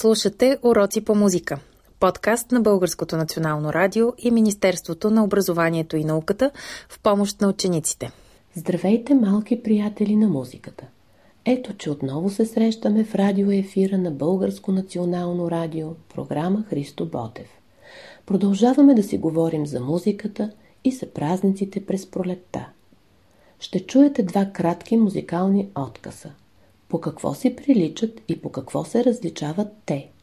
Слушате Уроци по музика. Подкаст на Българското национално радио и Министерството на образованието и науката в помощ на учениците. Здравейте, малки приятели на музиката! Ето, че отново се срещаме в радиоефира на Българско национално радио, програма Христо Ботев. Продължаваме да си говорим за музиката и за празниците през пролетта. Ще чуете два кратки музикални отказа. По какво си приличат и по какво се различават те –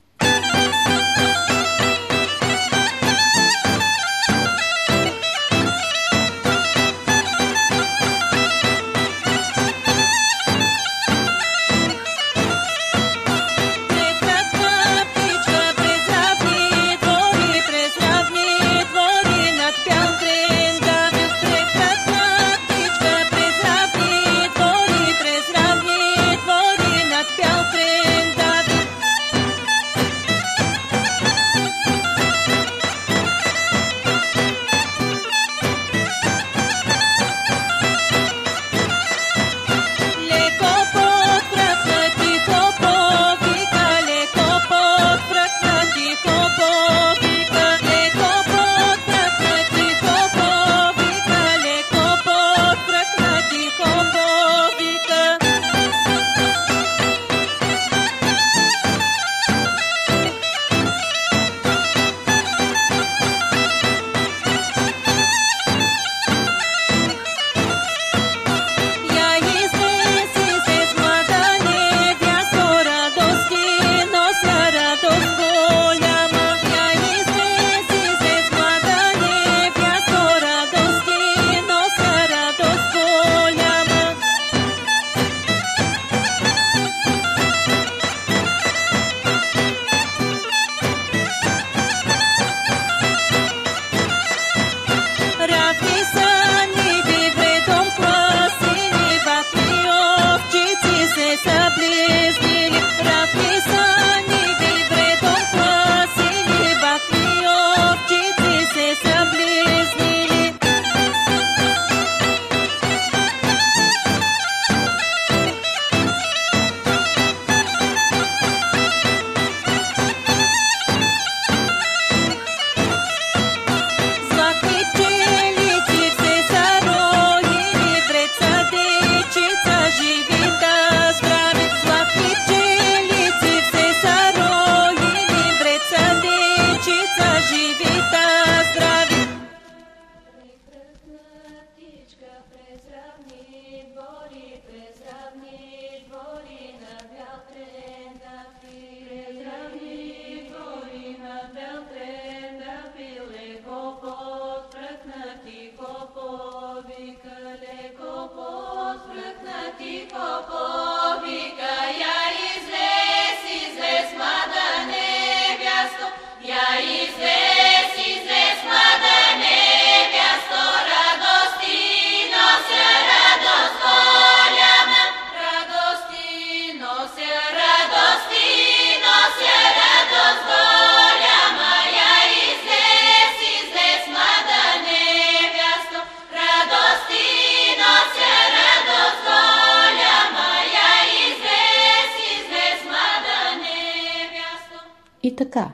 И така,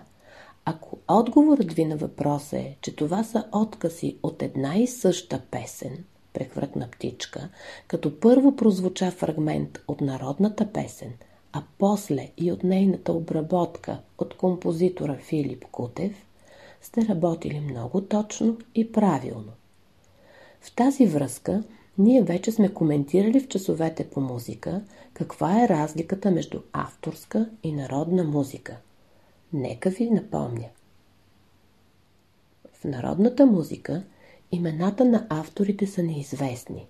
ако отговорът ви на въпроса е, че това са откази от една и съща песен, прехвъртна птичка, като първо прозвуча фрагмент от народната песен, а после и от нейната обработка от композитора Филип Кутев, сте работили много точно и правилно. В тази връзка ние вече сме коментирали в часовете по музика каква е разликата между авторска и народна музика – Нека ви напомня. В народната музика имената на авторите са неизвестни.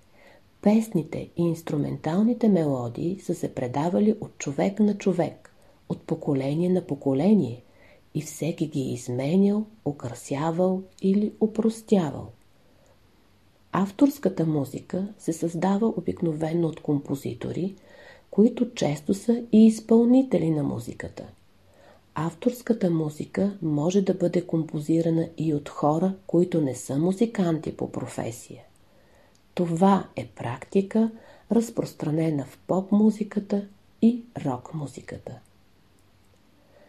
Песните и инструменталните мелодии са се предавали от човек на човек, от поколение на поколение и всеки ги е изменял, украсявал или упростявал. Авторската музика се създава обикновено от композитори, които често са и изпълнители на музиката – Авторската музика може да бъде композирана и от хора, които не са музиканти по професия. Това е практика, разпространена в поп-музиката и рок-музиката.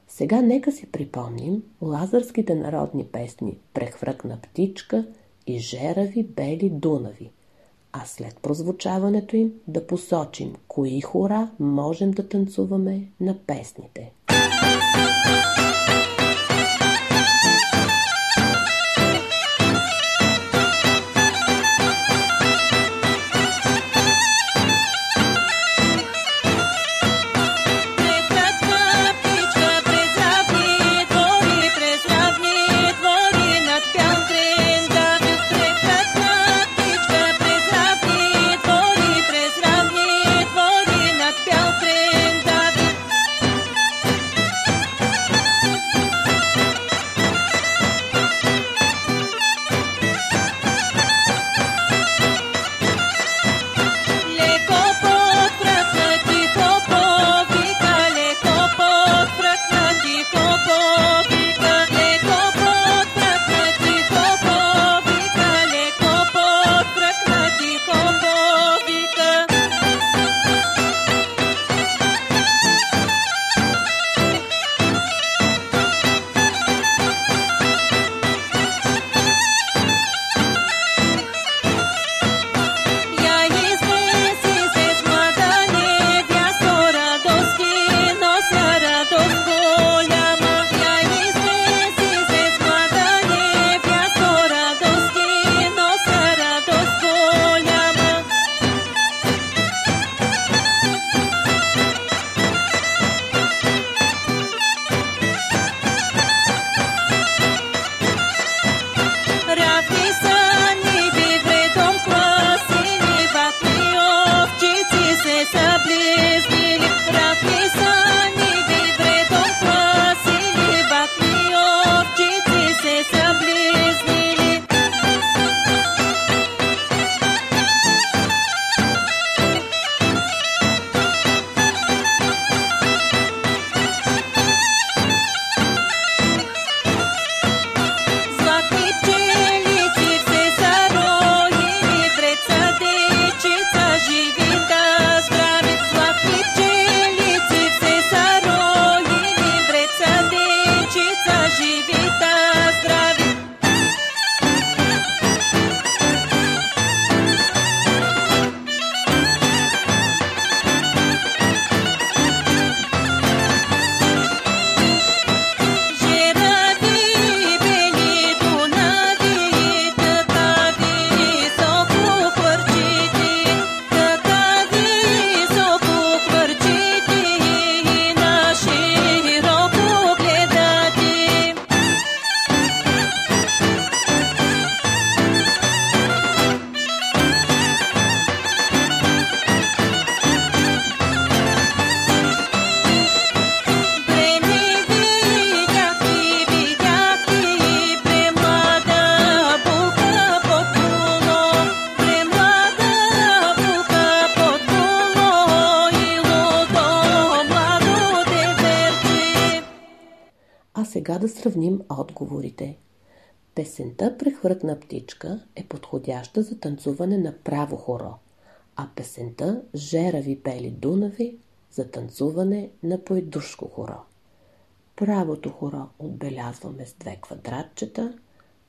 Сега нека си припомним лазарските народни песни «Прехвръкна птичка» и «Жерави бели дунави», а след прозвучаването им да посочим кои хора можем да танцуваме на песните. Сега да сравним отговорите. Песента Прехвъртна птичка е подходяща за танцуване на право хоро, а песента Жерави бели дунави за танцуване на поедушко хоро. Правото хоро отбелязваме с две квадратчета,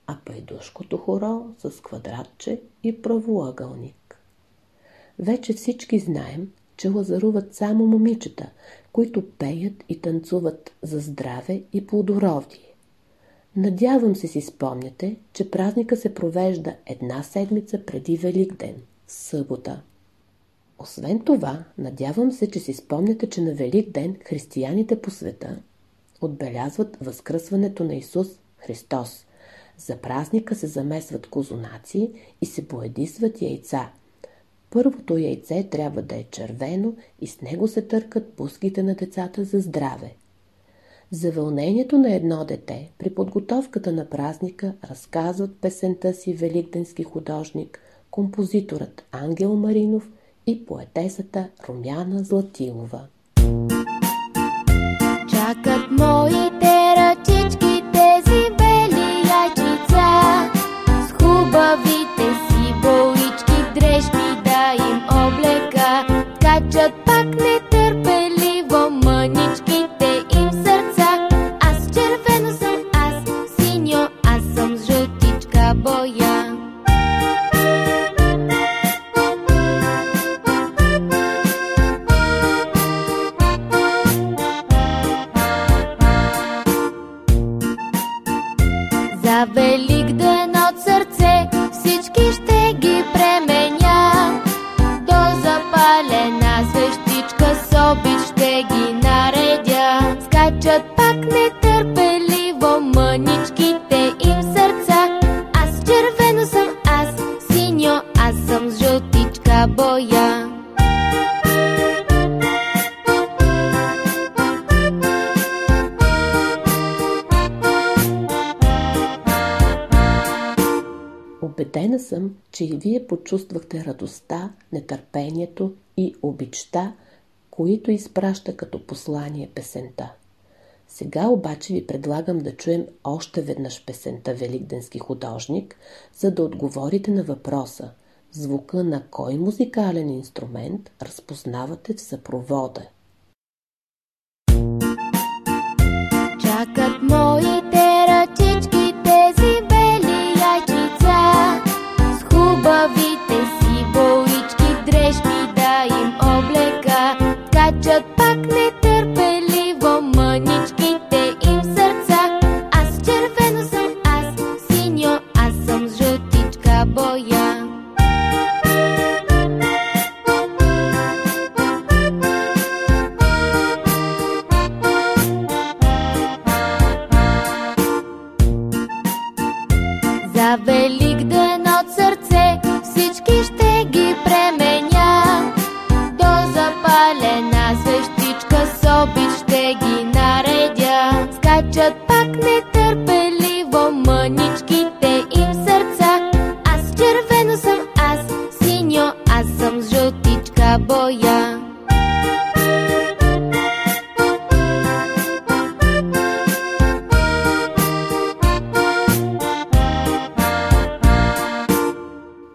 а пайдушкото хоро с квадратче и правоъгълник. Вече всички знаем, че лазаруват само момичета, които пеят и танцуват за здраве и плодородие. Надявам се си спомняте, че празника се провежда една седмица преди Великден, събота. Освен това, надявам се, че си спомняте, че на Велик ден християните по света отбелязват възкръсването на Исус Христос. За празника се замесват козунаци и се поедисват яйца – Първото яйце трябва да е червено и с него се търкат пуските на децата за здраве. За вълнението на едно дете при подготовката на празника разказват песента си великденски художник, композиторът Ангел Маринов и поетесата Румяна Златилова. Чакат моите мъничките им сърца Аз червено съм аз, синьо аз съм с жълтичка боя Обедена съм, че и вие почувствахте радостта, нетърпението и обичта, които изпраща като послание песента. Сега обаче ви предлагам да чуем още веднъж песента Великденски художник, за да отговорите на въпроса звука на кой музикален инструмент разпознавате в съпровода. Жълтичка боя.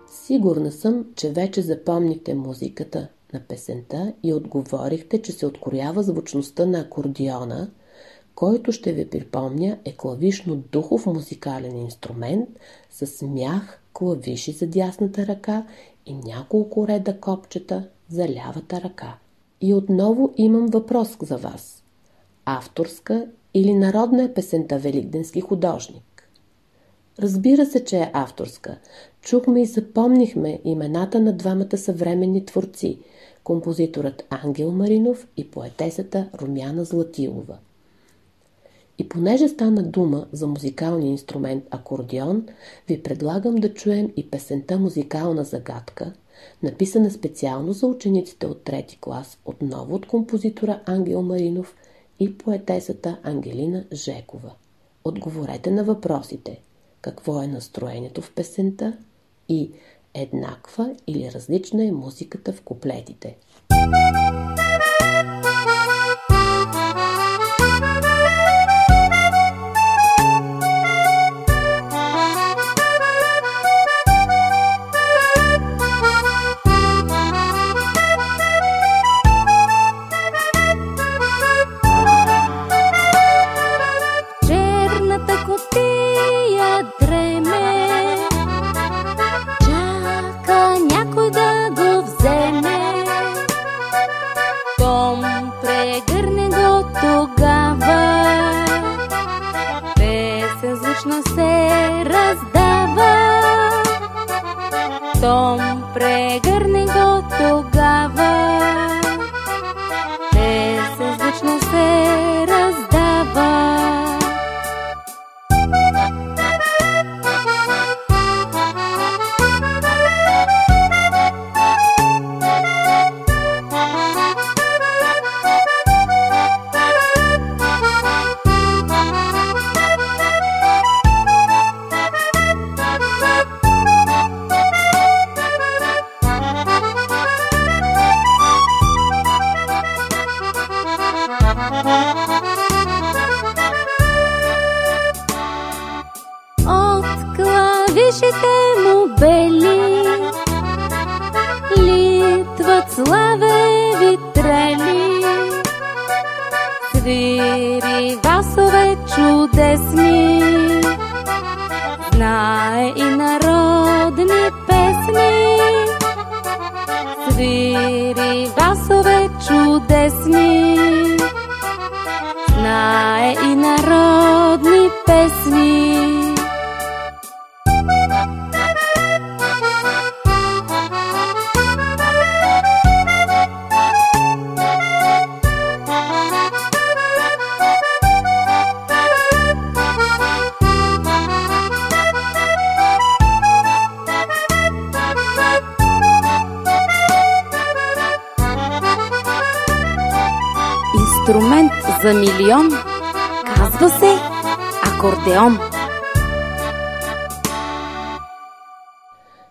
Сигурна съм, че вече запомнихте музиката на песента и отговорихте, че се откорява звучността на акордиона, който ще ви припомня е клавишно-духов музикален инструмент с смях, клавиши за дясната ръка и няколко реда копчета за лявата ръка. И отново имам въпрос за вас. Авторска или народна е песента Великденски художник? Разбира се, че е авторска. Чухме и запомнихме имената на двамата съвременни творци – композиторът Ангел Маринов и поетесата Румяна Златилова. И понеже стана дума за музикалния инструмент акордеон, ви предлагам да чуем и песента Музикална загадка, написана специално за учениците от трети клас, отново от композитора Ангел Маринов и поетесата Ангелина Жекова. Отговорете на въпросите – какво е настроението в песента и еднаква или различна е музиката в куплетите. черната клавишите му бели литват славеви трели. Свири басове чудесни знае и народни песни. Свири за милион. Казва се акордеон.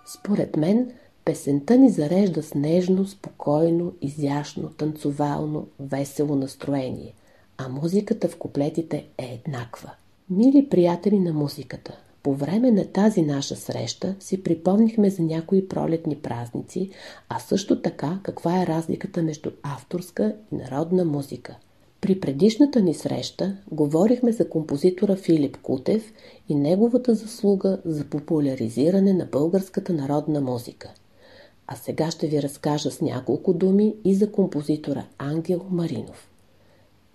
Според мен, песента ни зарежда с нежно, спокойно, изящно, танцовално, весело настроение, а музиката в куплетите е еднаква. Мили приятели на музиката, по време на тази наша среща си припомнихме за някои пролетни празници, а също така каква е разликата между авторска и народна музика. При предишната ни среща говорихме за композитора Филип Кутев и неговата заслуга за популяризиране на българската народна музика. А сега ще ви разкажа с няколко думи и за композитора Ангел Маринов.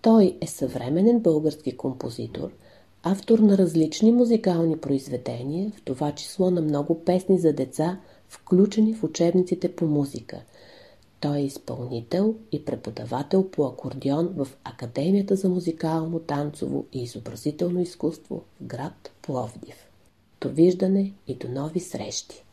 Той е съвременен български композитор – автор на различни музикални произведения, в това число на много песни за деца, включени в учебниците по музика. Той е изпълнител и преподавател по акордеон в Академията за музикално, танцово и изобразително изкуство в град Пловдив. Довиждане и до нови срещи!